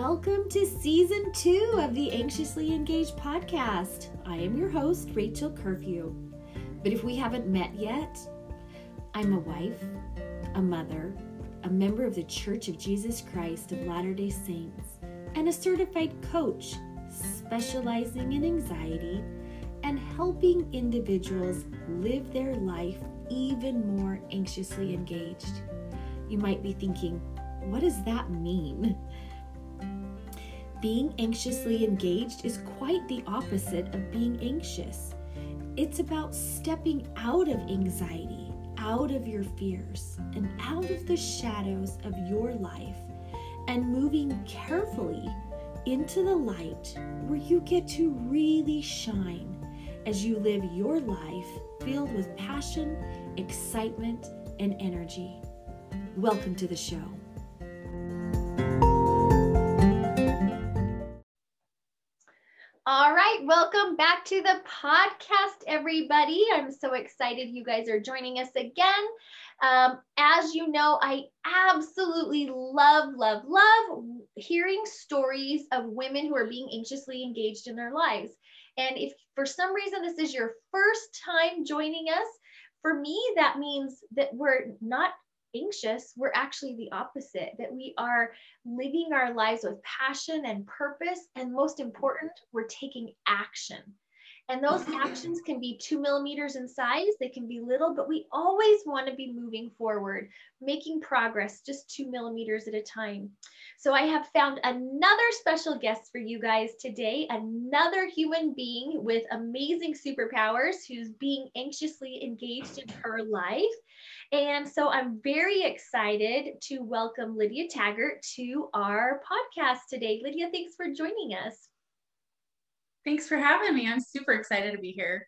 Welcome to season two of the Anxiously Engaged podcast. I am your host, Rachel Curfew. But if we haven't met yet, I'm a wife, a mother, a member of the Church of Jesus Christ of Latter day Saints, and a certified coach specializing in anxiety and helping individuals live their life even more anxiously engaged. You might be thinking, what does that mean? Being anxiously engaged is quite the opposite of being anxious. It's about stepping out of anxiety, out of your fears, and out of the shadows of your life, and moving carefully into the light where you get to really shine as you live your life filled with passion, excitement, and energy. Welcome to the show. All right, welcome back to the podcast, everybody. I'm so excited you guys are joining us again. Um, as you know, I absolutely love, love, love hearing stories of women who are being anxiously engaged in their lives. And if for some reason this is your first time joining us, for me, that means that we're not anxious, we're actually the opposite, that we are living our lives with passion and purpose. And most important, we're taking action. And those actions can be two millimeters in size, they can be little, but we always want to be moving forward, making progress just two millimeters at a time. So I have found another special guest for you guys today, another human being with amazing superpowers who's being anxiously engaged in her life. And so I'm very excited to welcome Lydia Taggart to our podcast today. Lydia, thanks for joining us. Thanks for having me. I'm super excited to be here.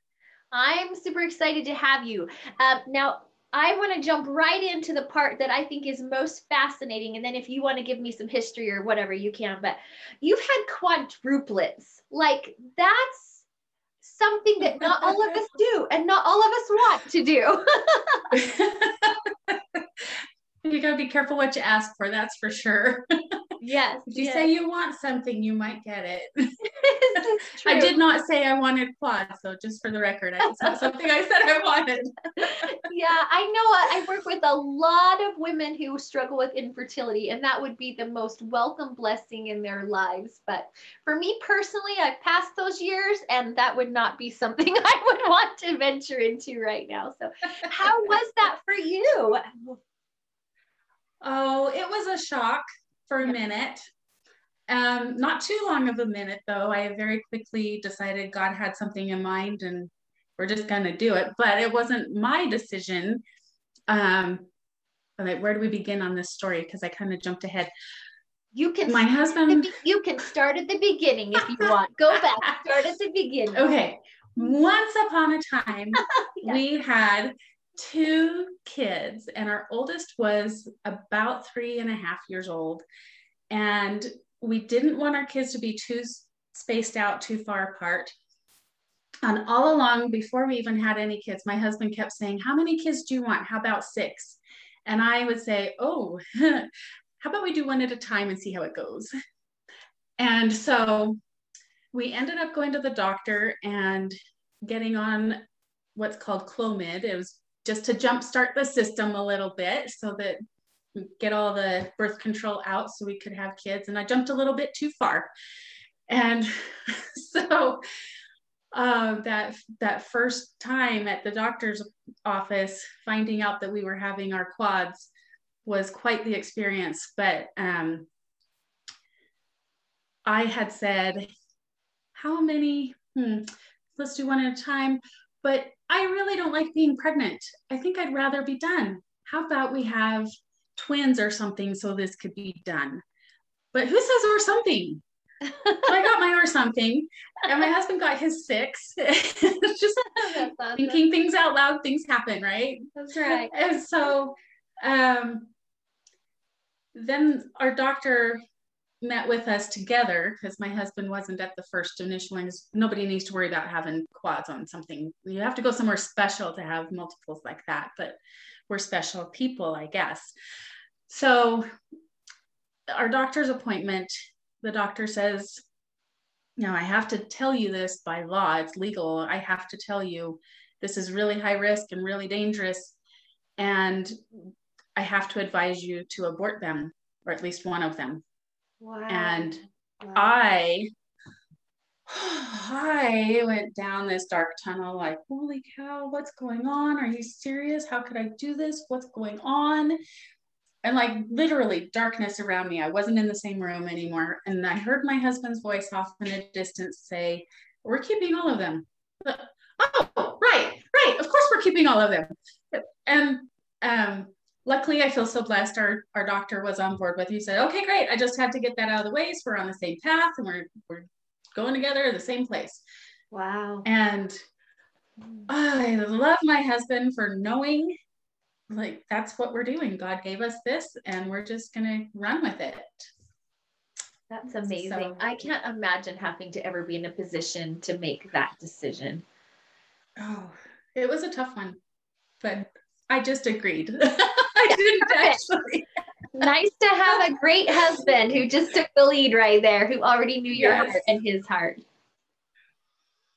I'm super excited to have you. Uh, now, I want to jump right into the part that I think is most fascinating. And then if you want to give me some history or whatever, you can. But you've had quadruplets. Like, that's something that not all of us do and not all of us want to do. you got to be careful what you ask for, that's for sure. Yes. If you yes. say you want something, you might get it. I did not say I wanted quads, so just for the record, it's not something I said I wanted. yeah, I know. Uh, I work with a lot of women who struggle with infertility, and that would be the most welcome blessing in their lives. But for me personally, I've passed those years, and that would not be something I would want to venture into right now. So, how was that for you? Oh, it was a shock for a minute. Um, not too long of a minute though. I very quickly decided God had something in mind and we're just going to do it. But it wasn't my decision. Um, like, where do we begin on this story? Because I kind of jumped ahead. You can my husband. You can start at the beginning if you want. Go back. Start at the beginning. Okay. Once upon a time, yeah. we had two kids, and our oldest was about three and a half years old. And we didn't want our kids to be too spaced out, too far apart. And all along, before we even had any kids, my husband kept saying, How many kids do you want? How about six? And I would say, Oh, how about we do one at a time and see how it goes? And so we ended up going to the doctor and getting on what's called Clomid. It was just to jumpstart the system a little bit so that get all the birth control out so we could have kids. And I jumped a little bit too far. And so uh, that that first time at the doctor's office, finding out that we were having our quads was quite the experience. But um, I had said, "How many? Hmm, let's do one at a time." But I really don't like being pregnant. I think I'd rather be done. How about we have twins or something so this could be done? But who says or something? so I got my or something, and my husband got his six. just awesome. thinking things out loud, things happen, right? That's right. And so um, then our doctor met with us together because my husband wasn't at the first initial. Nobody needs to worry about having quads on something. You have to go somewhere special to have multiples like that, but we're special people, I guess. So our doctor's appointment, the doctor says, "Now I have to tell you this by law. It's legal. I have to tell you this is really high risk and really dangerous, and I have to advise you to abort them, or at least one of them." Wow. And wow. I I went down this dark tunnel like, holy cow, what's going on? Are you serious? How could I do this? What's going on? And like literally darkness around me. I wasn't in the same room anymore. And I heard my husband's voice off in the distance say, We're keeping all of them. Oh, right, right. Of course we're keeping all of them. And um, luckily I feel so blessed our, our doctor was on board with. He said, okay, great. I just had to get that out of the way. So we're on the same path and we're we're going together the same place. Wow. And I love my husband for knowing like that's what we're doing. God gave us this and we're just going to run with it. That's amazing. So, I can't imagine having to ever be in a position to make that decision. Oh, it was a tough one, but I just agreed. I didn't actually nice to have a great husband who just took the lead right there, who already knew your yes. heart and his heart.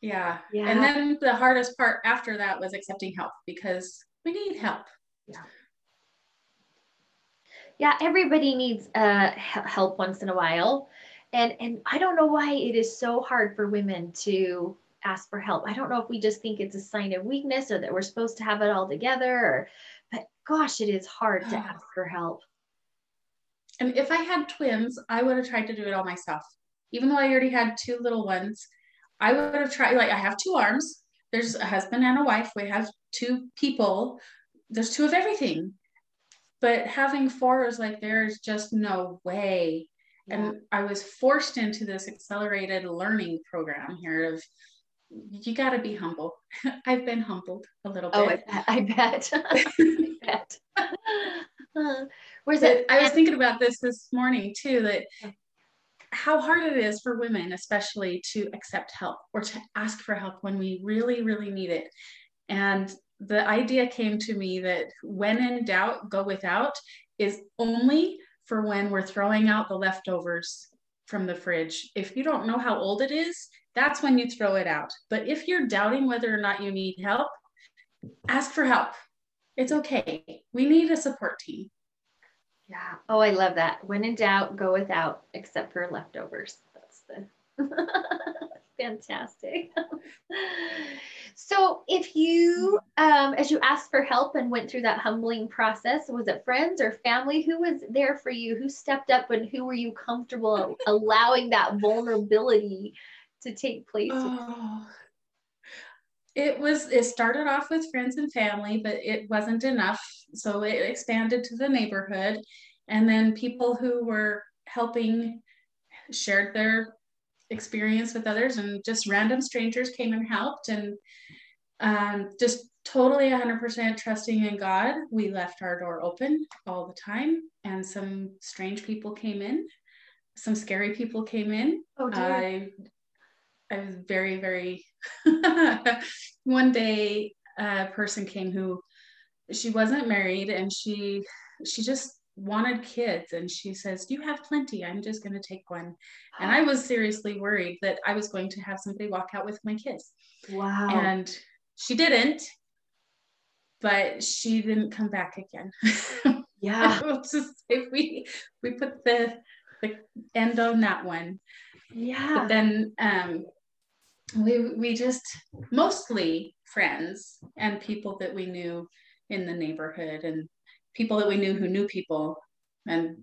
Yeah. yeah. And then the hardest part after that was accepting help because we need help. Yeah. Yeah, everybody needs uh, help once in a while. And and I don't know why it is so hard for women to ask for help. I don't know if we just think it's a sign of weakness or that we're supposed to have it all together or gosh, it is hard to ask for help. And if I had twins, I would have tried to do it all myself. Even though I already had two little ones, I would have tried, like, I have two arms. There's a husband and a wife. We have two people. There's two of everything. But having four is like, there's just no way. Yeah. And I was forced into this accelerated learning program here of you got to be humble. I've been humbled a little oh, bit. Oh, I. I bet. Where's it? I was thinking about this this morning too. That how hard it is for women, especially, to accept help or to ask for help when we really, really need it. And the idea came to me that when in doubt, go without is only for when we're throwing out the leftovers from the fridge. If you don't know how old it is, that's when you throw it out. But if you're doubting whether or not you need help, ask for help. It's okay. We need a support team. Yeah. Oh, I love that. When in doubt, go without, except for leftovers. That's the fantastic. so, if you, um, as you asked for help and went through that humbling process, was it friends or family? Who was there for you? Who stepped up and who were you comfortable allowing that vulnerability to take place? Oh, it was it started off with friends and family but it wasn't enough. So it expanded to the neighborhood. And then people who were helping shared their experience with others and just random strangers came and helped. And um, just totally 100% trusting in god we left our door open all the time. And some strange people came in. Some scary people came in. Oh, dear. I, I was very, very. one day, a person came who she wasn't married and she she just wanted kids. And she says you have plenty. I'm just going to take one. And i was seriously worried that i was going to have somebody walk out with my kids. Wow. And she didn't but she didn't come back again. Yeah. If we we put the the end on that one. Yeah. But then um we we just mostly friends and people that we knew in the neighborhood and people that we knew who knew people and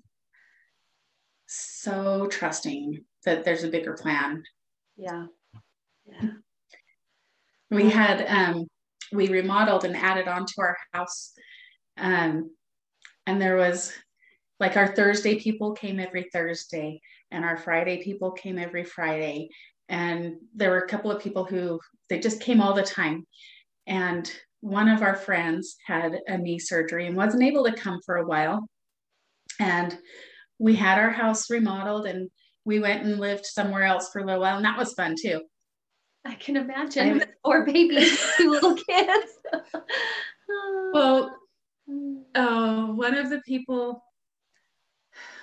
so trusting that there's a bigger plan. Yeah. Yeah. We had um we remodeled and added on to our house um and there was like our thursday people came every thursday and our friday people came every friday and there were a couple of people who they just came all the time. And one of our friends had a knee surgery and wasn't able to come for a while. And we had our house remodeled and we went and lived somewhere else for a little while and that was fun too. I can imagine with four babies two little kids. Well uh, one of the people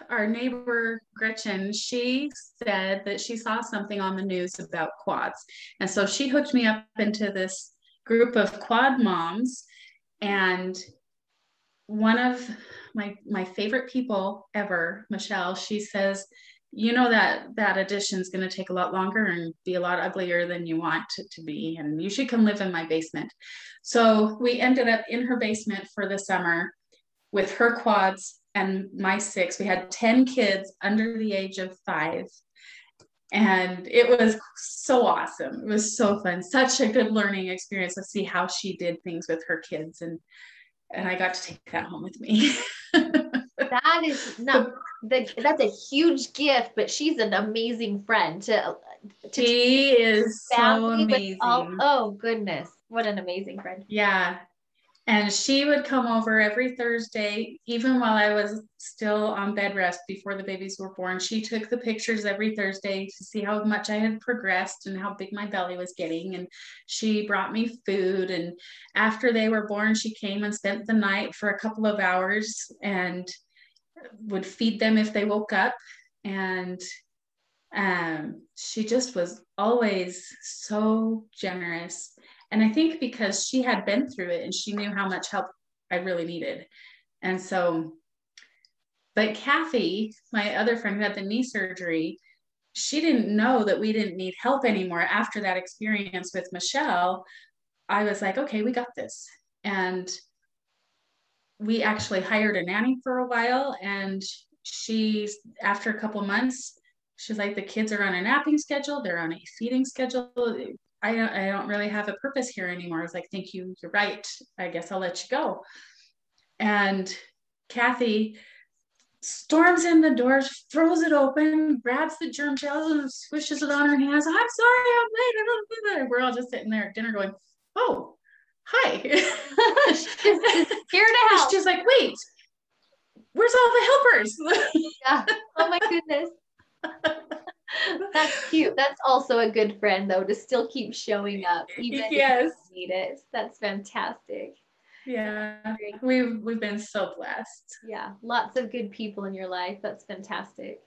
our neighbor Gretchen, she said that she saw something on the news about quads. And so she hooked me up into this group of quad moms. And one of my my favorite people ever, Michelle, she says, you know that that addition is going to take a lot longer and be a lot uglier than you want it to be and you should come live in my basement so we ended up in her basement for the summer with her quads and my six we had 10 kids under the age of five and it was so awesome it was so fun such a good learning experience to see how she did things with her kids and and i got to take that home with me that is not the, that's a huge gift, but she's an amazing friend to. to she is so amazing. All, oh goodness, what an amazing friend! Yeah, and she would come over every Thursday, even while I was still on bed rest before the babies were born. She took the pictures every Thursday to see how much I had progressed and how big my belly was getting. And she brought me food. And after they were born, she came and spent the night for a couple of hours and would feed them if they woke up and um, she just was always so generous and i think because she had been through it and she knew how much help i really needed. And so but kathy my other friend who had the knee surgery she didn't know that we didn't need help anymore. After that experience with michelle i was like okay we got this. And we actually hired a nanny for a while. And she, after a couple months she's like the kids are on a napping schedule. They're on a feeding schedule I don't, I don't really have a purpose here anymore i was like thank you you're right i guess i'll let you go and kathy storms in the door, throws it open grabs the germ gel and squishes it on her hands i'm sorry i'm late we're all just sitting there at dinner going oh hi. here to help. She's like, wait, where's all the helpers? yeah. Oh my goodness. That's cute. That's also a good friend though to still keep showing up even yes. if you need it. That's fantastic. Yeah. We've we've been so blessed. Yeah. Lots of good people in your life. That's fantastic.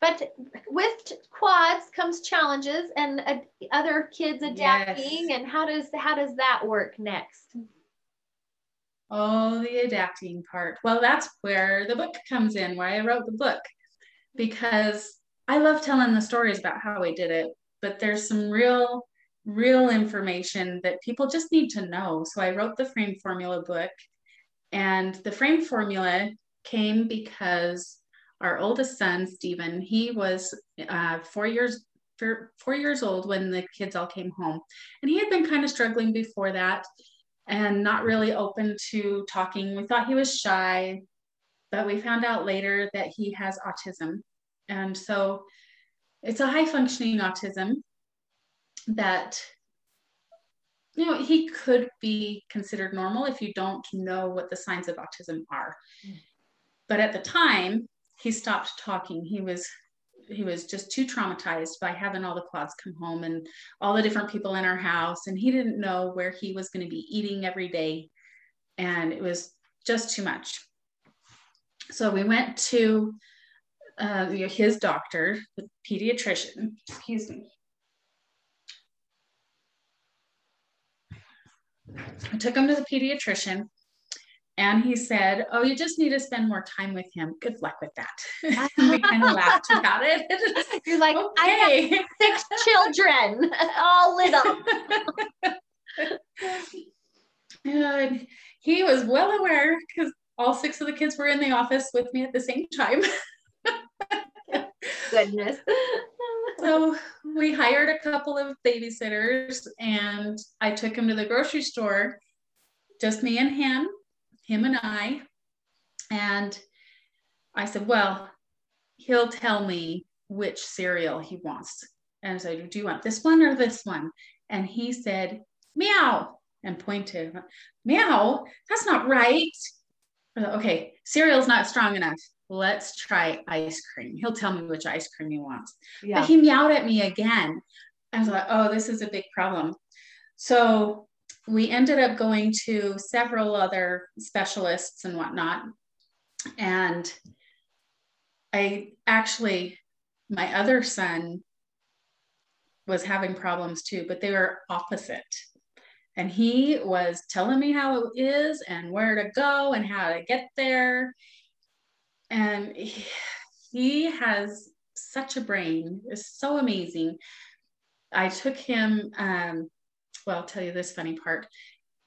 But with quads comes challenges and uh, other kids adapting. Yes. And how does how does that work next? Oh, the adapting part. Well, that's where the book comes in. Why I wrote the book because I love telling the stories about how we did it, but there's some real real information that people just need to know. So I wrote the frame formula book and the frame formula came because our oldest son, Stephen, he was uh, four years four years old when the kids all came home, and he had been kind of struggling before that, and not really open to talking. We thought he was shy, but we found out later that he has autism, and so it's a high functioning autism that you know he could be considered normal if you don't know what the signs of autism are mm. but at the time he stopped talking. He was he was just too traumatized by having all the quads come home and all the different people in our house and he didn't know where he was going to be eating every day and it was just too much so we went to uh, his doctor the pediatrician excuse me i took him to the pediatrician and he said, Oh, you just need to spend more time with him. Good luck with that. we kind of laughed about it. You're like, okay. I have six children, all little. and he was well aware because all six of the kids were in the office with me at the same time. Goodness. so we hired a couple of babysitters and I took him to the grocery store, just me and him him and I. And I said, Well, he'll tell me which cereal he wants. And I said, Do you want this one or this one? And he said, Meow, and pointed, Meow, that's not right. Okay, cereal's not strong enough. Let's try ice cream. He'll tell me which ice cream he wants. Yeah. But he meowed at me again. I was like, Oh, this is a big problem. So we ended up going to several other specialists and whatnot. And I actually, my other son was having problems too, but they were opposite. And he was telling me how it is and where to go and how to get there. And he, he has such a brain, it's so amazing. I took him, um, well, I'll tell you this funny part.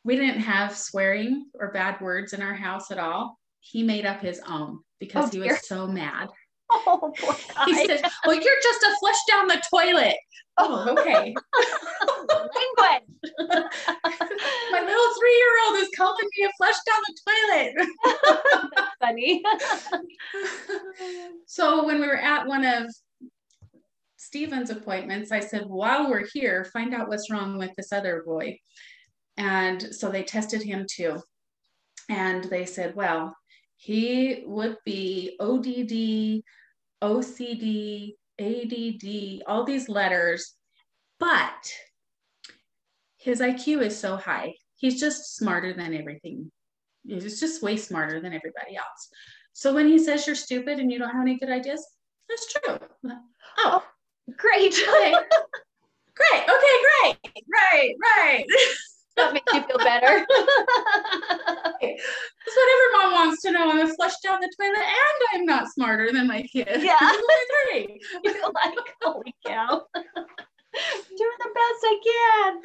We didn't have swearing or bad words in our house at all. He made up his own because oh, he was so mad. Oh, boy. He said, Well, you're just a flush down the toilet. Oh, okay. Language. My little three year old is calling me a flush down the toilet. Funny. so when we were at one of Stephen's appointments, I said, while we're here, find out what's wrong with this other boy. And so they tested him too. And they said, well, he would be ODD, OCD, ADD, all these letters, but his IQ is so high. He's just smarter than everything. He's just way smarter than everybody else. So when he says you're stupid and you don't have any good ideas, that's true. Oh, oh great. Okay. great. Okay, great. Right, right. that makes you feel better. That's what every mom wants to know. I'm a flush down the toilet and I'm not smarter than my kid. Yeah. You feel like, holy cow. doing the best I can.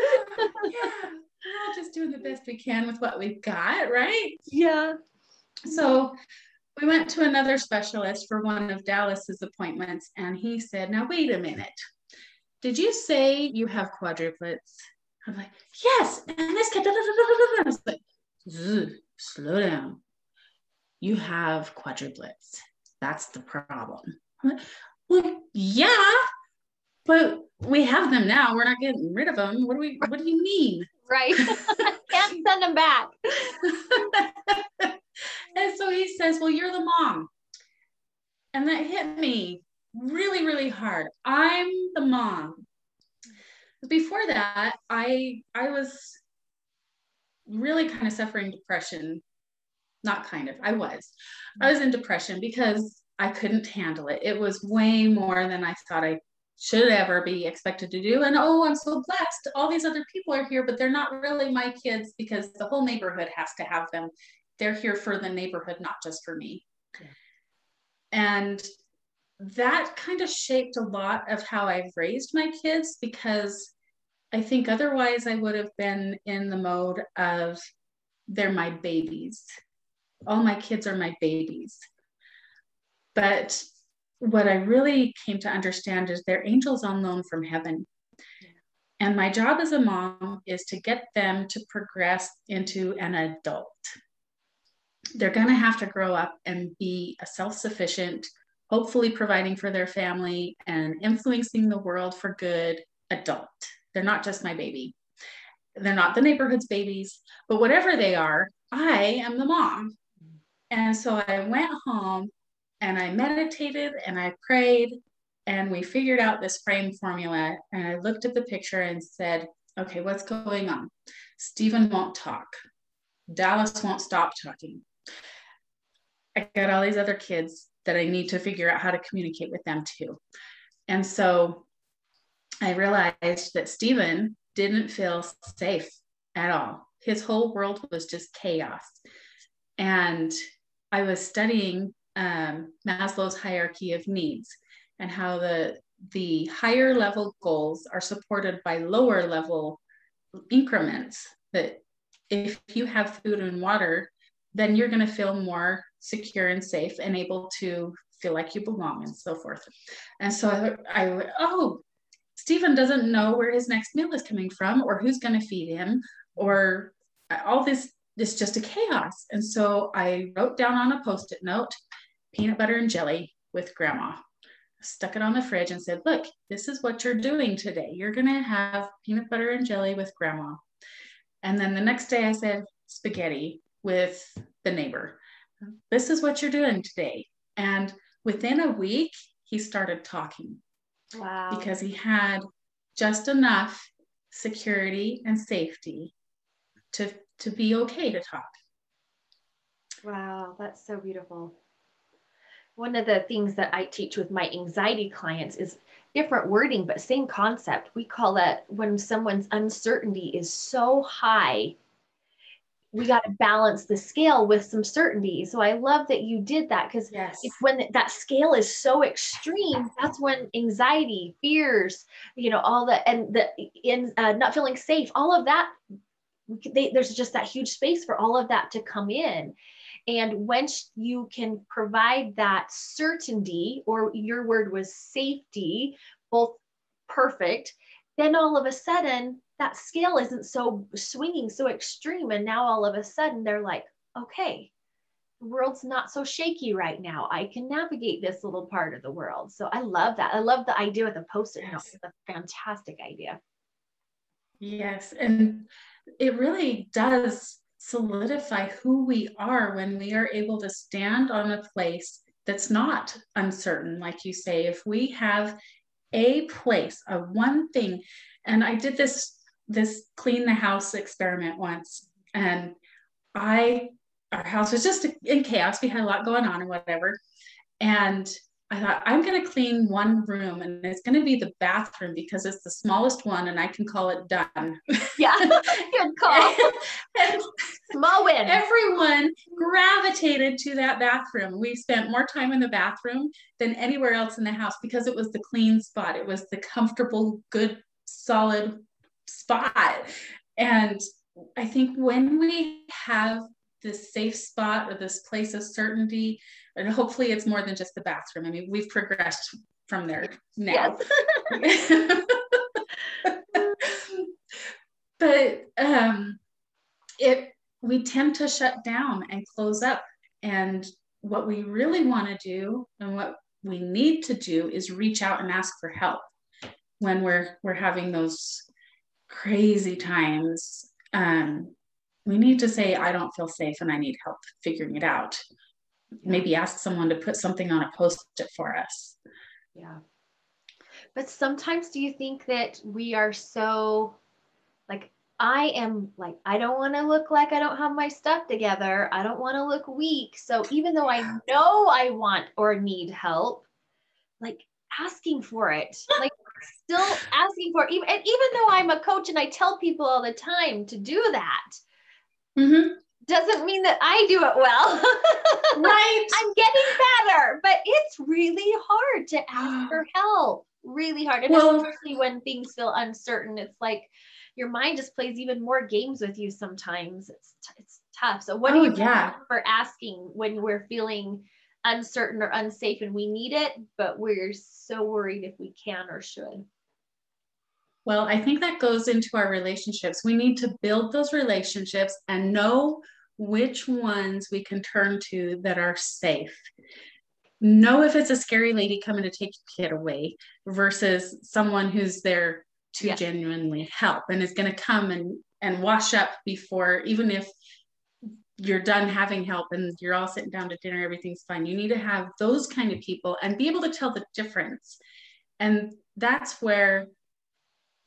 yeah. We're all just doing the best we can with what we've got, right? Yeah. So we went to another specialist for one of Dallas's appointments, and he said, Now, wait a minute. Did you say you have quadruplets? I'm like, yes. And this kid, I was like, slow down. You have quadruplets. That's the problem. Like, well, yeah, but we have them now. We're not getting rid of them. What do we? What do you mean? Right. Can't send them back. and so he says, "Well, you're the mom," and that hit me really, really hard. I'm the mom before that, I I was really kind of suffering depression. Not kind of, I was. I was in depression because I couldn't handle it. It was way more than I thought I should ever be expected to do. And oh, I'm so blessed. All these other people are here, but they're not really my kids because the whole neighborhood has to have them. They're here for the neighborhood, not just for me. And that kind of shaped a lot of how I've raised my kids because I think otherwise I would have been in the mode of they're my babies. All my kids are my babies. But what I really came to understand is they're angels on loan from heaven. And my job as a mom is to get them to progress into an adult. They're going to have to grow up and be a self sufficient, hopefully providing for their family and influencing the world for good adult. They're not just my baby. They're not the neighborhood's babies, but whatever they are, I am the mom. And so I went home and I meditated and I prayed and we figured out this frame formula. And I looked at the picture and said, okay, what's going on? Stephen won't talk. Dallas won't stop talking. I got all these other kids that I need to figure out how to communicate with them too. And so I realized that Stephen didn't feel safe at all. His whole world was just chaos. And I was studying um, Maslow's hierarchy of needs and how the the higher level goals are supported by lower level increments that if you have food and water then you're going to feel more secure and safe and able to feel like you belong and so forth and so i, I oh Stephen doesn't know where his next meal is coming from or who's going to feed him or all this is just a chaos. And so I wrote down on a post it note peanut butter and jelly with grandma. Stuck it on the fridge and said, Look, this is what you're doing today. You're going to have peanut butter and jelly with grandma. And then the next day I said, Spaghetti with the neighbor. This is what you're doing today. And within a week, he started talking. Wow. Because he had just enough security and safety to to be okay to talk. Wow, that's so beautiful. one of the things that I teach with my anxiety clients is different wording, but same concept. We call that when someone's uncertainty is so high, we got to balance the scale with some certainty. So I love that you did that because yes. when that scale is so extreme, that's when anxiety, fears, you know, all the and the in uh, not feeling safe, all of that, they, there's just that huge space for all of that to come in. And once you can provide that certainty, or your word was safety, both perfect, then all of a sudden that scale isn't so swinging so extreme. And now all of a sudden they're like, okay, the world's not so shaky right now. I can navigate this little part of the world. So I love that. I love the idea with the post-it yes. note. It's a fantastic idea. Yes. And it really does solidify who we are when we are able to stand on a place that's not uncertain, like you say. If we have a place, a one thing, and I did this this clean the house experiment once, and I our house was just in chaos. We had a lot going on and whatever, and I thought, I'm going to clean one room and it's going to be the bathroom because it's the smallest one and I can call it done. Yeah, good call. and Small win. Everyone gravitated to that bathroom. We spent more time in the bathroom than anywhere else in the house because it was the clean spot. It was the comfortable, good, solid spot. And I think when we have this safe spot or this place of certainty. And hopefully it's more than just the bathroom. I mean, we've progressed from there now. Yes. but um, it we tend to shut down and close up. And what we really want to do and what we need to do is reach out and ask for help when we're we're having those crazy times um, we need to say, I don't feel safe and I need help figuring it out. Maybe ask someone to put something on a post it for us. Yeah. But sometimes do you think that we are so like, I am like, I don't want to look like I don't have my stuff together. I don't want to look weak. So even though I know I want or need help, like asking for it, like still asking for it. Even, and even though I'm a coach and I tell people all the time to do that, mm-hmm. doesn't mean that I do it well. right. I'm getting better, but it's really hard to ask for help. Really hard. And well, especially when things feel uncertain. It's like your mind just plays even more games with you sometimes. It's, it's tough. So, what oh, do you yeah. for asking when we're feeling uncertain or unsafe and we need it, but we're so worried if we can or should? Well, I think that goes into our relationships. We need to build those relationships and know which ones we can turn to that are safe. Know if it's a scary lady coming to take your kid away versus someone who's there to yeah. genuinely help and is going to come and and wash up before even if you're done having help and you're all sitting down to dinner everything's fine you need to have those kind of people and be able to tell the difference and that's where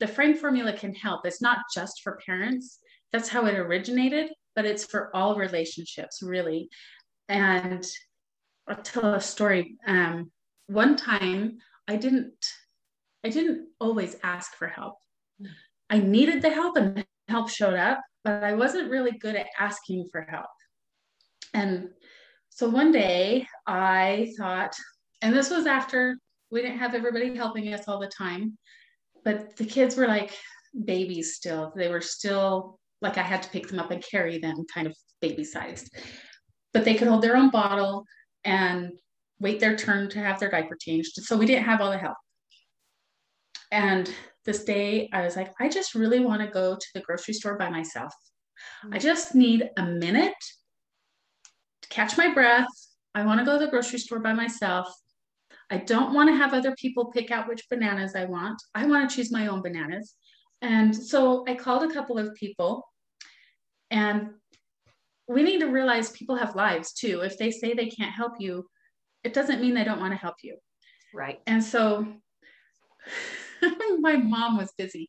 the frame formula can help. It's not just for parents. That's how it originated, but it's for all relationships, really. And I'll tell a story. Um, one time I didn't, I didn't always ask for help. I needed the help and help showed up, but I wasn't really good at asking for help. And so one day I thought, and this was after we didn't have everybody helping us all the time but the kids were like babies still. They were still like I had to pick them up and carry them, kind of baby sized. But they could hold their own bottle and wait their turn to have their diaper changed. So we didn't have all the help. And this day I was like, I just really want to go to the grocery store by myself. I mm-hmm. just need a minute to catch my breath. I want to go to the grocery store by myself I don't want to have other people pick out which bananas I want. I want to choose my own bananas. And so I called a couple of people, and we need to realize people have lives too. If they say they can't help you, it doesn't mean they don't want to help you. Right. And so my mom was busy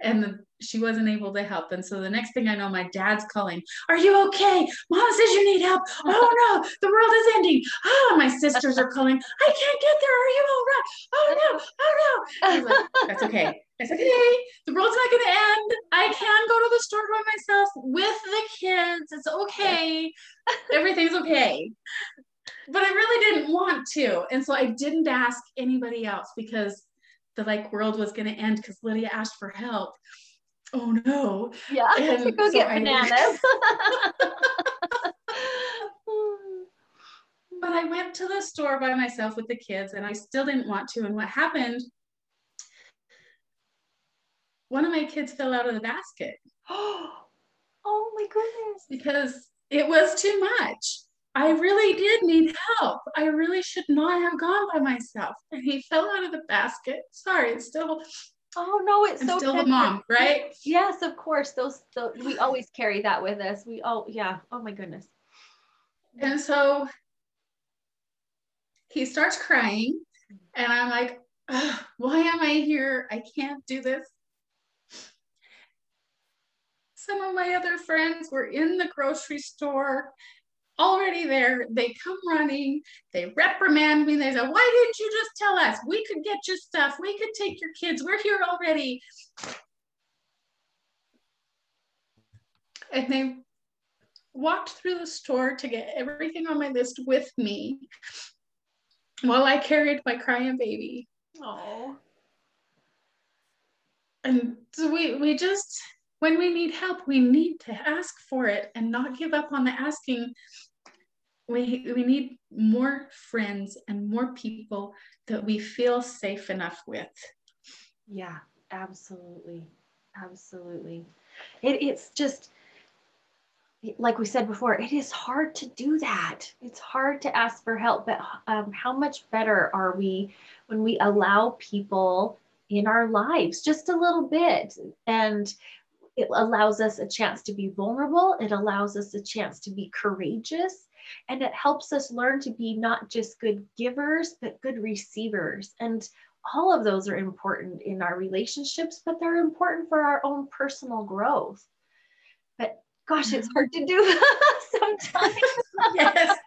and the, she wasn't able to help. And so the next thing I know, my dad's calling, Are you okay? Mom says you need help. Oh no, the world is ending. Oh, my sisters are calling, I can't get there. Are you all right? Oh no, oh no. Like, That's okay. It's okay. The world's not going to end. I can go to the store by myself with the kids. It's okay. Everything's okay but I really didn't want to. And so I didn't ask anybody else because the like world was going to end because Lydia asked for help. Oh no. Yeah. And go so get I, bananas. but I went to the store by myself with the kids and I still didn't want to. And what happened? One of my kids fell out of the basket. oh my goodness. Because it was too much. I really did need help. I really should not have gone by myself. And he fell out of the basket. Sorry, it's still. Oh no, it's I'm so still tender. the mom, right? Yes, of course. Those, those we always carry that with us. We oh yeah. Oh my goodness. And so he starts crying, and I'm like, why am I here? I can't do this. Some of my other friends were in the grocery store already there. They come running, they reprimand me. They say, Why didn't you just tell us? We could get your stuff, we could take your kids, we're here already. And they walked through the store to get everything on my list with me while I carried my crying baby. Oh. And so we we just when we need help, we need to ask for it and not give up on the asking we we need more friends and more people that we feel safe enough with. Yeah absolutely. Absolutely. It, it's just like we said before it is hard to do that. It's hard to ask for help but um, how much better are we when we allow people in our lives just a little bit? And it allows us a chance to be vulnerable. It allows us a chance to be courageous and it helps us learn to be not just good givers, but good receivers. And all of those are important in our relationships, but they're important for our own personal growth. But gosh, it's hard to do sometimes. yes.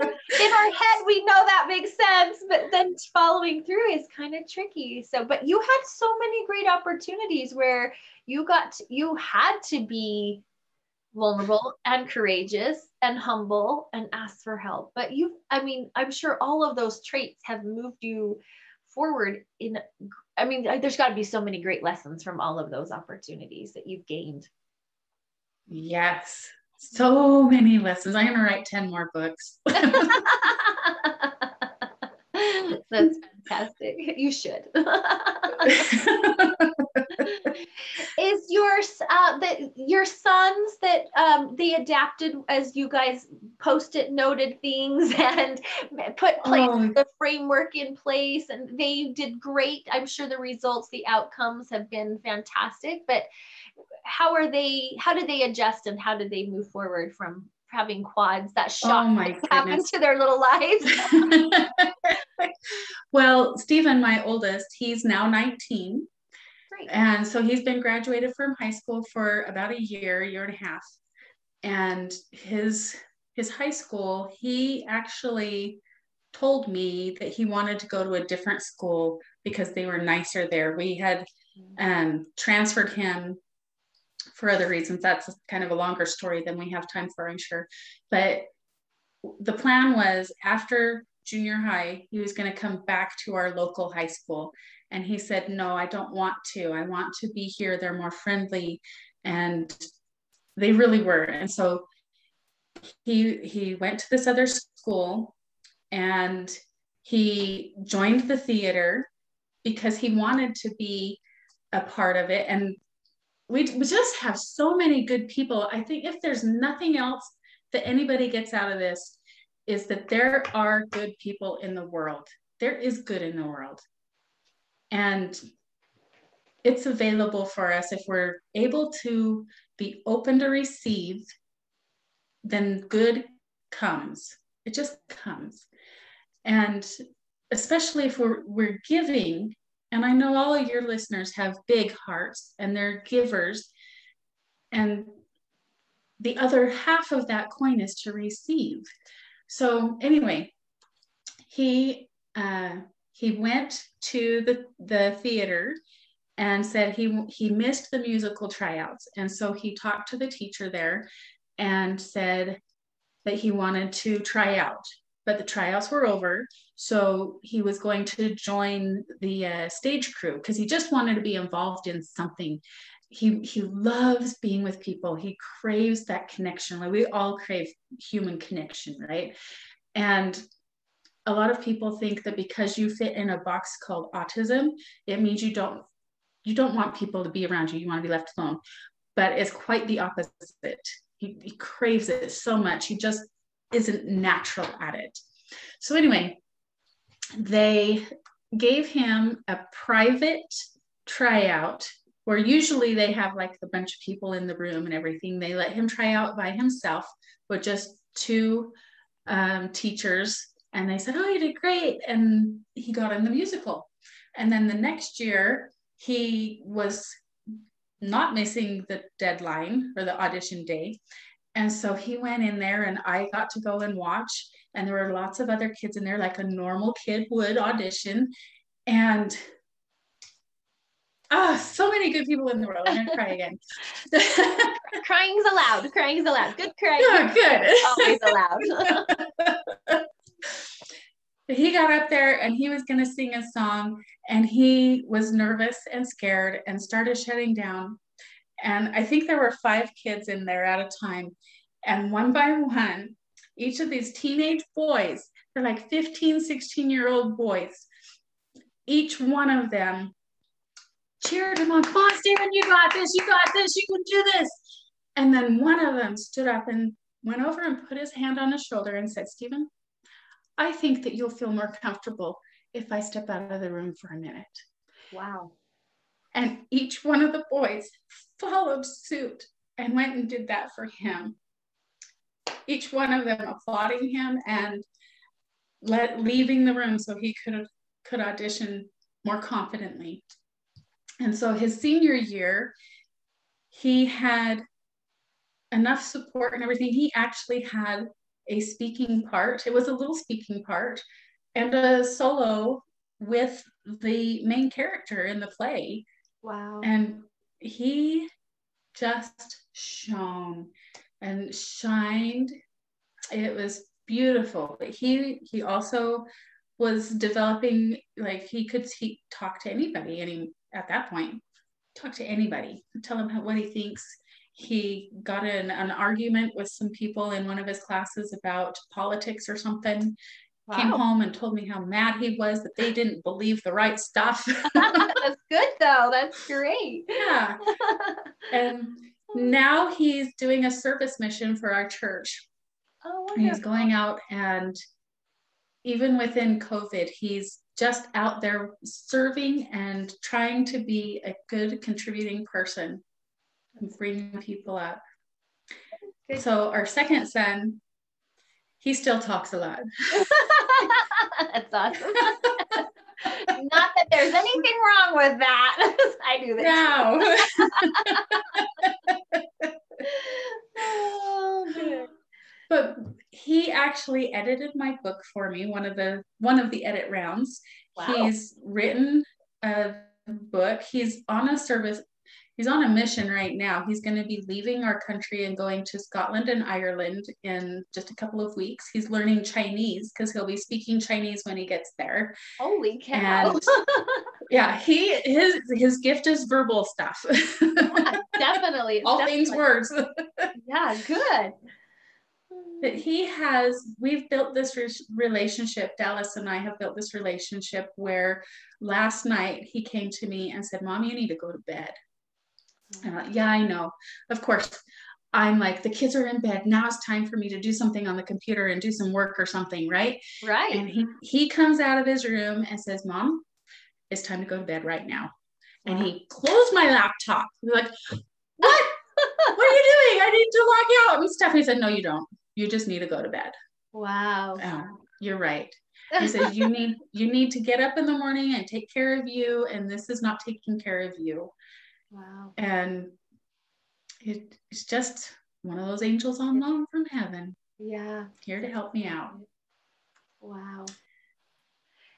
in our head we know that makes sense but then following through is kind of tricky so but you had so many great opportunities where you got to, you had to be vulnerable and courageous and humble and ask for help. But you, I mean, I'm sure all of those traits have moved you forward in, I mean, there's got to be so many great lessons from all of those opportunities that you've gained. Yes, so many lessons. I'm going to write 10 more books. That's fantastic. You should. is your uh that your sons that um they adapted as you guys post-it noted things and put place oh. the framework in place and they did great. I'm sure the results the outcomes have been fantastic but how are they how did they adjust and how did they move forward from having quads that shock oh happened to their little lives? Well stephen my oldest he's now 19 Great. And so he's been graduated from high school for about a year, year and a half. And his his high school, he actually told me that he wanted to go to a different school because they were nicer there. We had um, transferred him for other reasons. That's kind of a longer story than we have time for, I'm sure. But the plan was after junior high, he was going to come back to our local high school and he said, No, I don't want to. I want to be here. They're more friendly. And they really were. And so he he went to this other school and he joined the theater because he wanted to be a part of it. And we, we just have so many good people. I think if there's nothing else that anybody gets out of this, is that there are good people in the world. There is good in the world. And it's available for us if we're able to be open to receive, then good comes. It just comes. And especially if we're, we're giving And I know all of your listeners have big hearts and they're givers. And the other half of that coin is to receive. So, anyway, he uh, he went to the, the theater and said he he missed the musical tryouts. And so he talked to the teacher there and said that he wanted to try out but the tryouts were over. So he was going to join the uh, stage crew because he just wanted to be involved in something. He he loves being with people. He craves that connection. Like we all crave human connection right? And a lot of people think that because you fit in a box called autism it means you don't you don't want people to be around you. You want to be left alone. But it's quite the opposite. He, he craves it so much. He just isn't natural at it. So, anyway, they gave him a private tryout where usually they have like a bunch of people in the room and everything. They let him try out by himself with just two um, teachers. And they said, Oh, you did great. And he got in the musical. And then the next year, he was not missing the deadline or the audition day. And so he went in there and I got to go and watch. And there were lots of other kids in there, like a normal kid would audition. And ah, oh, so many good people in the world. I'm gonna cry again. Crying's allowed. Crying's allowed. Good crying. Good. Always allowed he got up there and he was going to sing a song and he was nervous and scared and started shutting down. And i think there were five kids in there at a time and one by one each of these teenage boys they're like 15 16 year old boys each one of them cheered him on come on stephen you got this you got this you can do this. And then one of them stood up and went over and put his hand on his shoulder and said stephen I think that you'll feel more comfortable if I step out of the room for a minute. Wow. And each one of the boys followed suit and went and did that for him. Each one of them applauding him and let leaving the room so he could could audition more confidently. And so his senior year, he had enough support and everything. He actually had a speaking part. It was a little speaking part and a solo with the main character in the play. Wow. And he just shone and shined. It was beautiful. But he he also was developing like he could he talk to anybody any at that point talk to anybody tell him how, what he thinks he got in an argument with some people in one of his classes about politics or something. Wow. Came home and told me how mad he was that they didn't believe the right stuff. That's good though. That's great. Yeah. and now he's doing a service mission for our church. Oh, wonderful. He's going out and even within COVID, he's just out there serving and trying to be a good contributing person bringing people up. Good. So our second son, he still talks a lot. That's awesome. Not that there's anything wrong with that. I do this. No. oh, but he actually edited my book for me one of the one of the edit rounds wow. he's written a book he's on a service he's on a mission right now. He's going to be leaving our country and going to Scotland and Ireland in just a couple of weeks. He's learning Chinese because he'll be speaking Chinese when he gets there. Holy cow! And, yeah, he his his gift is verbal stuff. yeah, definitely, all definitely. things words. yeah, good. But he has, we've built this re- relationship. Dallas and I have built this relationship where last night he came to me and said, Mom, you need to go to bed. Uh, yeah, I know. Of course, I'm like, the kids are in bed. Now it's time for me to do something on the computer and do some work or something, right? Right. And he, he comes out of his room and says, Mom, it's time to go to bed right now. And he closed my laptop. He's like, What? what are you doing? I need to log out and stuff. He said, No, you don't. You just need to go to bed. Wow. Uh, you're right. He says you need you need to get up in the morning and take care of you, and this is not taking care of you. Wow. And it, it's just one of those angels on loan from heaven. Yeah. Here to help me out. Wow.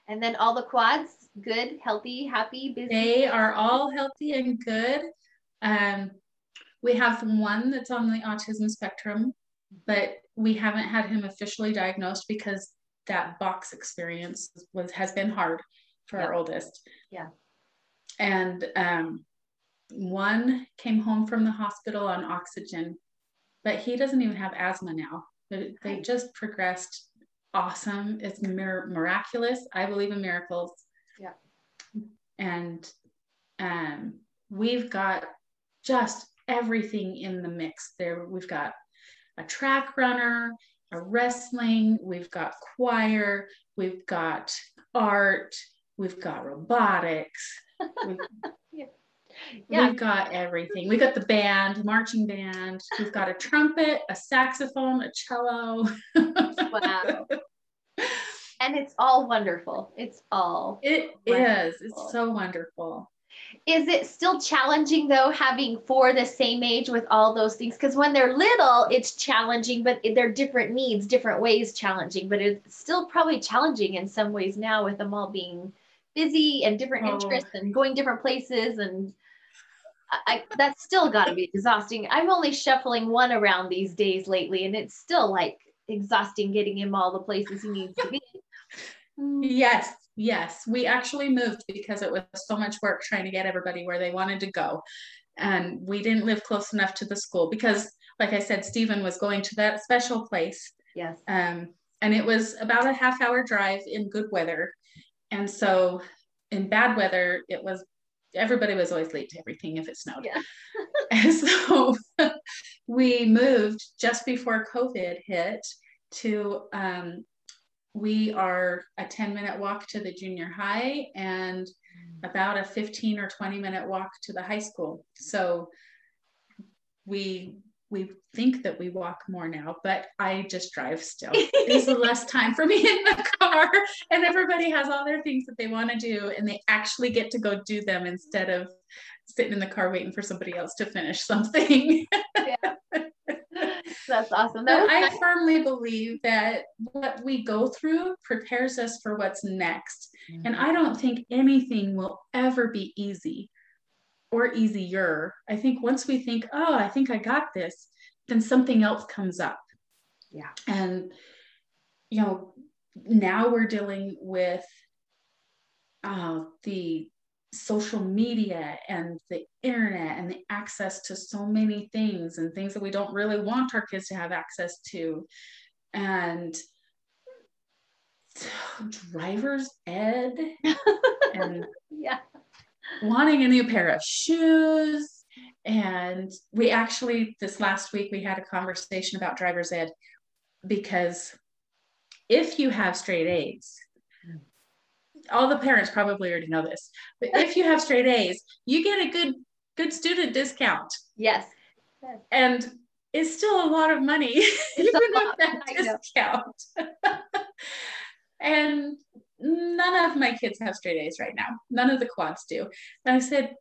And then all the quads, good, healthy, happy, busy. They are all healthy and good. Um, we have one that's on the autism spectrum, but we haven't had him officially diagnosed because that box experience was has been hard for yeah. our oldest. Yeah. And um, one came home from the hospital on oxygen, but he doesn't even have asthma now. They just progressed awesome. It's mir- miraculous. I believe in miracles. Yeah. And um, we've got just everything in the mix there. We've got a track runner, a wrestling, we've got choir, we've got art, we've got robotics. We've, yeah. We've got everything. We've got the band, marching band. We've got a trumpet, a saxophone, a cello. wow. And it's all wonderful. It's all. It wonderful. is. It's so wonderful. Is it still challenging though, having four the same age with all those things? Because when they're little, it's challenging, but they're different needs, different ways challenging. But it's still probably challenging in some ways now with them all being busy and different oh. interests and going different places and I, that's still got to be exhausting. I'm only shuffling one around these days lately, and it's still like exhausting getting him all the places he needs to be. Yes, yes. We actually moved because it was so much work trying to get everybody where they wanted to go. And we didn't live close enough to the school because, like I said, Stephen was going to that special place. Yes. Um, and it was about a half hour drive in good weather. And so in bad weather, it was everybody was always late to everything if it snowed. Yeah. and so we moved just before COVID hit to um, we are a 10 minute walk to the junior high and about a 15 or 20 minute walk to the high school. So we we think that we walk more now, but I just drive still. It's less time for me in the car, and everybody has all their things that they want to do, and they actually get to go do them instead of sitting in the car waiting for somebody else to finish something. yeah. That's awesome. That I firmly believe that what we go through prepares us for what's next. Mm-hmm. And I don't think anything will ever be easy or easier. I think once we think, oh, I think I got this, then something else comes up. Yeah. And, you know, now we're dealing with uh, the social media and the internet and the access to so many things and things that we don't really want our kids to have access to. And driver's ed and yeah wanting a new pair of shoes. And we actually, this last week, we had a conversation about driver's ed because if you have straight A's, all the parents probably already know this, but if you have straight A's, you get a good good student discount. Yes. And it's still a lot of money, even with that discount. and none of my kids have straight A's right now. None of the quads do. And I said,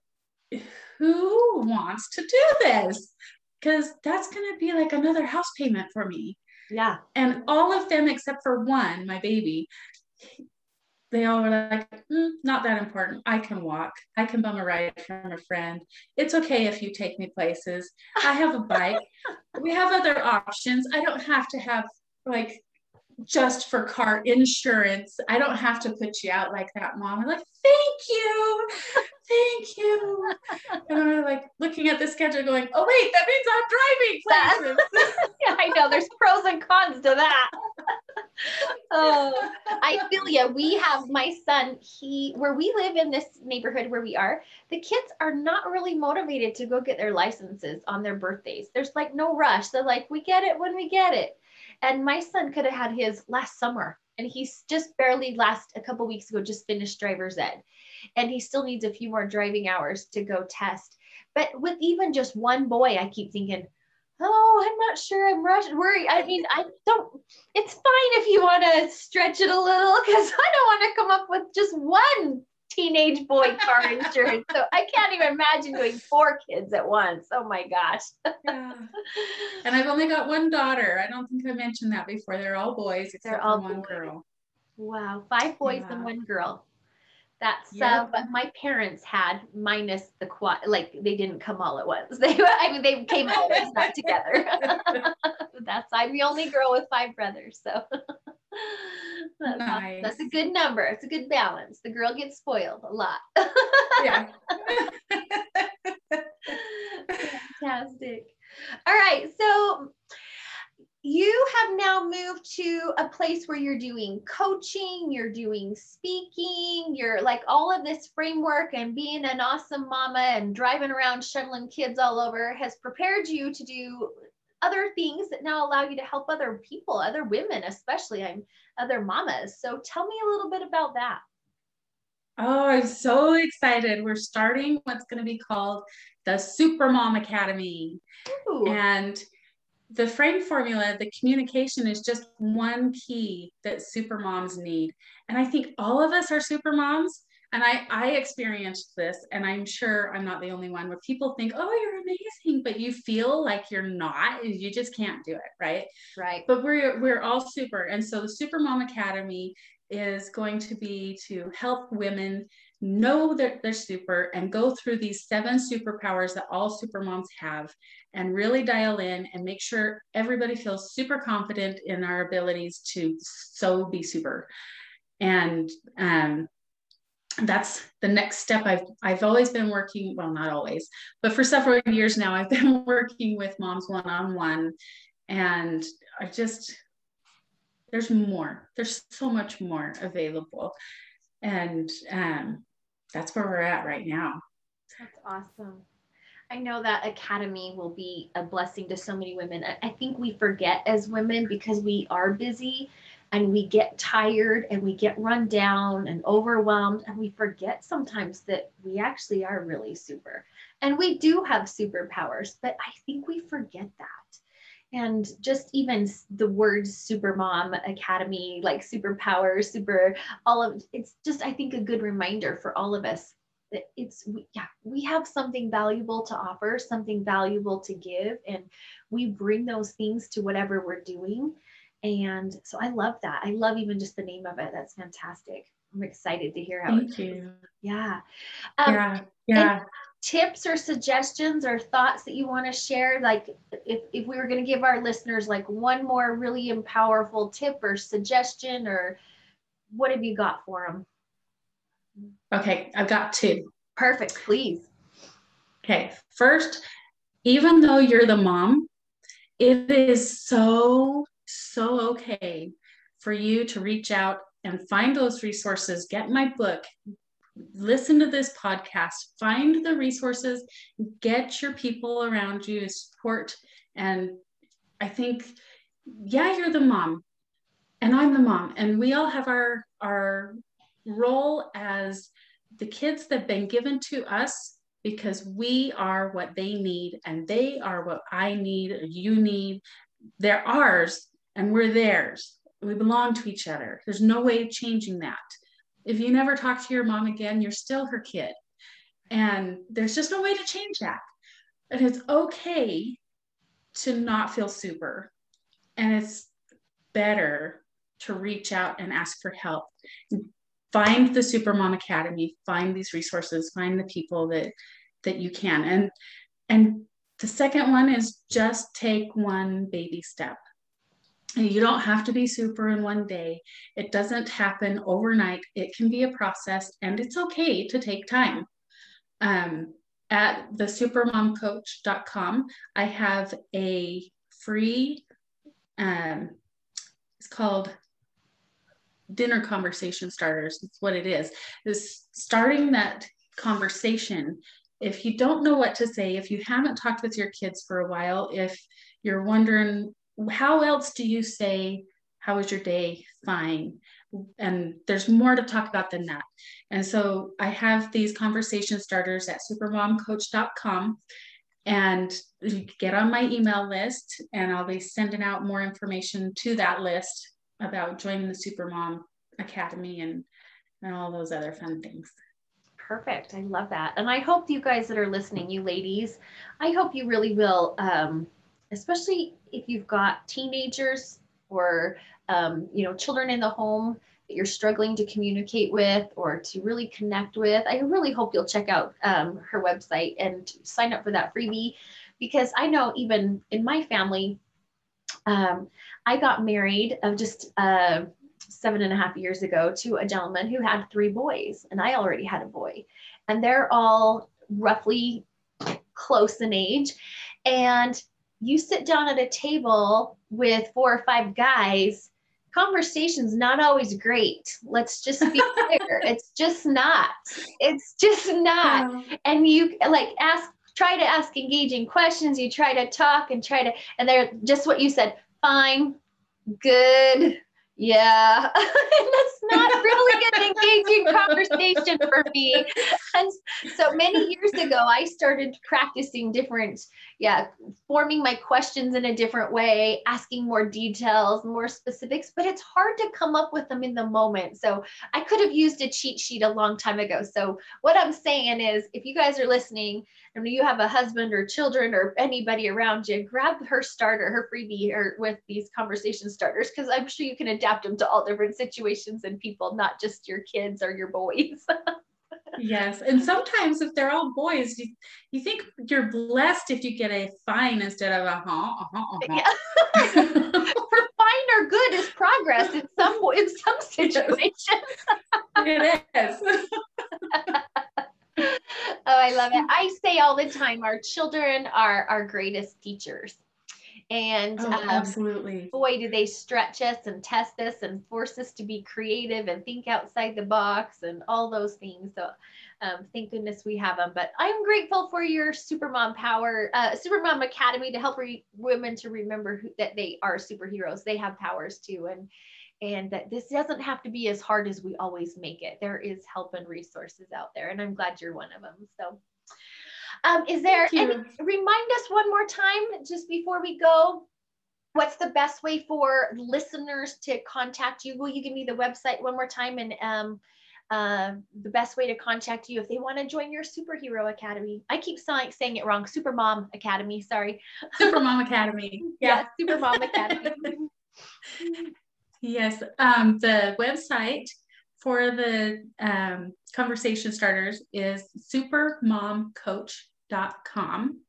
who wants to do this? Because that's going to be like another house payment for me. Yeah. And all of them, except for one, my baby, they all were like, mm, not that important. I can walk. I can bum a ride from a friend. It's okay if you take me places. I have a bike. we have other options. I don't have to have like just for car insurance. I don't have to put you out like that, mom. I'm like, thank you. Thank you. And I'm like looking at the schedule going, oh, wait, that means I'm driving places. yeah, I know. There's pros and cons to that. oh, I feel you. We have my son, he, where we live in this neighborhood where we are, the kids are not really motivated to go get their licenses on their birthdays. There's like no rush. They're like, we get it when we get it. And my son could have had his last summer and he's just barely last a couple weeks ago just finished driver's ed and he still needs a few more driving hours to go test but with even just one boy i keep thinking oh, I'm not sure. I'm rushed, worried. I mean, I don't, it's fine if you want to stretch it a little because I don't want to come up with just one teenage boy car insurance. So I can't even imagine doing four kids at once. Oh my gosh. yeah. And I've only got one daughter. I don't think I mentioned that before. They're all boys except They're all one boys. girl. Wow. Five boys yeah. and one girl. That's yep. uh, what my parents had, minus the quad. Like they didn't come all at once. They, I mean, they came all not together. that's I'm the only girl with five brothers, so that's, nice. that's a good number. It's a good balance. The girl gets spoiled a lot. yeah. Fantastic. All right, so you have now moved to a place where you're doing coaching, you're doing speaking, you're like all of this framework and being an awesome mama and driving around shuttling kids all over has prepared you to do other things that now allow you to help other people, other women, especially I'm other mamas. So tell me a little bit about that. Oh, I'm so excited. We're starting what's going to be called the Super Mom Academy. Ooh. And the frame formula, the communication is just one key that super moms need. And I think all of us are super moms. And I, I experienced this, and I'm sure I'm not the only one where people think, oh, you're amazing, but you feel like you're not, you just can't do it, right? Right. But we're we're all super. And so the Super Mom Academy is going to be to help women know that they're super and go through these seven superpowers that all super moms have and really dial in and make sure everybody feels super confident in our abilities to so be super and um, that's the next step. I've I've always been working well not always but for several years now I've been working with moms one on one and I just there's more there's so much more available. And um, that's where we're at right now. That's awesome. I know that academy will be a blessing to so many women. I think we forget as women because we are busy and we get tired and we get run down and overwhelmed and we forget sometimes that we actually are really super. And we do have superpowers, but I think we forget that. And just even the words super mom academy, like superpower, super all of it's just, I think, a good reminder for all of us that it's yeah we have something valuable to offer something valuable to give and we bring those things to whatever we're doing and so i love that. I love even just the name of it. That's fantastic. I'm excited to hear how Thank you. yeah. Um, yeah yeah. tips or suggestions or thoughts that you want to share? Like if, if we were going to give our listeners like one more really powerful tip or suggestion or what have you got for them Okay, I've got two. Perfect, please. Okay, first, even though you're the mom, it is so, so okay for you to reach out and find those resources. Get my book, listen to this podcast, find the resources, get your people around you to support. And I think, yeah, you're the mom, and I'm the mom, and we all have our our role as the kids that have been given to us because we are what they need and they are what I need, you need. They're ours and we're theirs. We belong to each other. There's no way of changing that. If you never talk to your mom again, you're still her kid. And there's just no way to change that. And it's okay to not feel super. And it's better to reach out and ask for help find the supermom academy find these resources find the people that that you can and and the second one is just take one baby step you don't have to be super in one day it doesn't happen overnight it can be a process and it's okay to take time um, at the supermomcoach.com i have a free um, it's called dinner conversation starters. It's what it is. Is starting that conversation. If you don't know what to say, if you haven't talked with your kids for a while, if you're wondering how else do you say, how was your day? Fine. And there's more to talk about than that. And so I have these conversation starters at supermomcoach.com and get on my email list, and I'll be sending out more information to that list about joining the Supermom Academy and, and all those other fun things. Perfect. I love that. And I hope you guys that are listening, you ladies, I hope you really will, um, especially if you've got teenagers or, um, you know, children in the home that you're struggling to communicate with or to really connect with. I really hope you'll check out um, her website and sign up for that freebie because I know even in my family, um, I got married of just uh, seven and a half years ago to a gentleman who had three boys, and I already had a boy. And they're all roughly close in age. And you sit down at a table with four or five guys, conversation's not always great. Let's just be clear. it's just not. It's just not. Uh-huh. And you like ask, try to ask engaging questions. You try to talk and try to, and they're just what you said fine, good, yeah, that's not really an engaging conversation for me. And so many years ago, I started practicing different, yeah, forming my questions in a different way, asking more details, more specifics, but it's hard to come up with them in the moment. So I could have used a cheat sheet a long time ago. So what I'm saying is, if you guys are listening and you have a husband or children or anybody around you, grab her starter, her freebie, or with these conversation starters, because I'm sure you can adapt them to all different situations and people, not just your kids or your boys. yes. And sometimes if they're all boys, you, you think you're blessed if you get a fine instead of a huh, uh-huh, uh-huh. Yeah. Fine or good is progress in some in some situations. it is. oh, I love it. I say all the time, our children are our greatest teachers. And oh, um, absolutely. Boy, do they stretch us and test us and force us to be creative and think outside the box and all those things. So um, thank goodness we have them. But I'm grateful for your Supermom Power, uh, Supermom Academy to help re- women to remember who, that they are superheroes. They have powers too. And and that this doesn't have to be as hard as we always make it. There is help and resources out there, and I'm glad you're one of them. So, um, is there any, remind us one more time just before we go? What's the best way for listeners to contact you? Will you give me the website one more time and um, uh, the best way to contact you if they want to join your superhero academy. I keep saying, saying it wrong. Supermom Academy. Sorry. Supermom Academy. Yeah. yeah Supermom Academy. Yes, um, the website for the um, conversation starters is supermomcoach.com.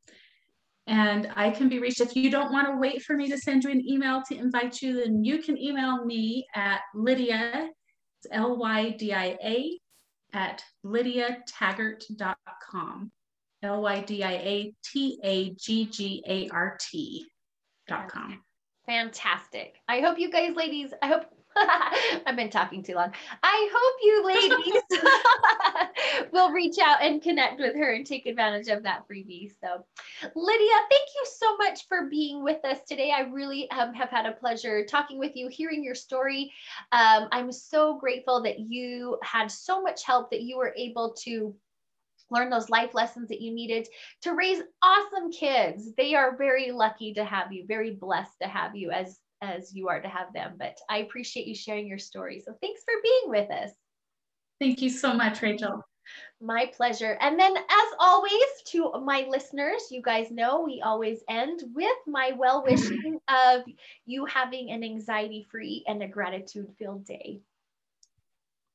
And I can be reached if you don't want to wait for me to send you an email to invite you, then you can email me at Lydia, L Y D I A, at lydiataggart.com. L Y D I A T A G G A R T.com. Fantastic. I hope you guys, ladies, I hope I've been talking too long. I hope you ladies will reach out and connect with her and take advantage of that freebie. So, Lydia, thank you so much for being with us today. I really um, have had a pleasure talking with you, hearing your story. Um, I'm so grateful that you had so much help that you were able to learn those life lessons that you needed to raise awesome kids. They are very lucky to have you, very blessed to have you as as you are to have them. But I appreciate you sharing your story. So thanks for being with us. Thank you so much, Rachel. My pleasure. And then, as always, to my listeners, you guys know we always end with my well wishing of you having an anxiety free and a gratitude filled day.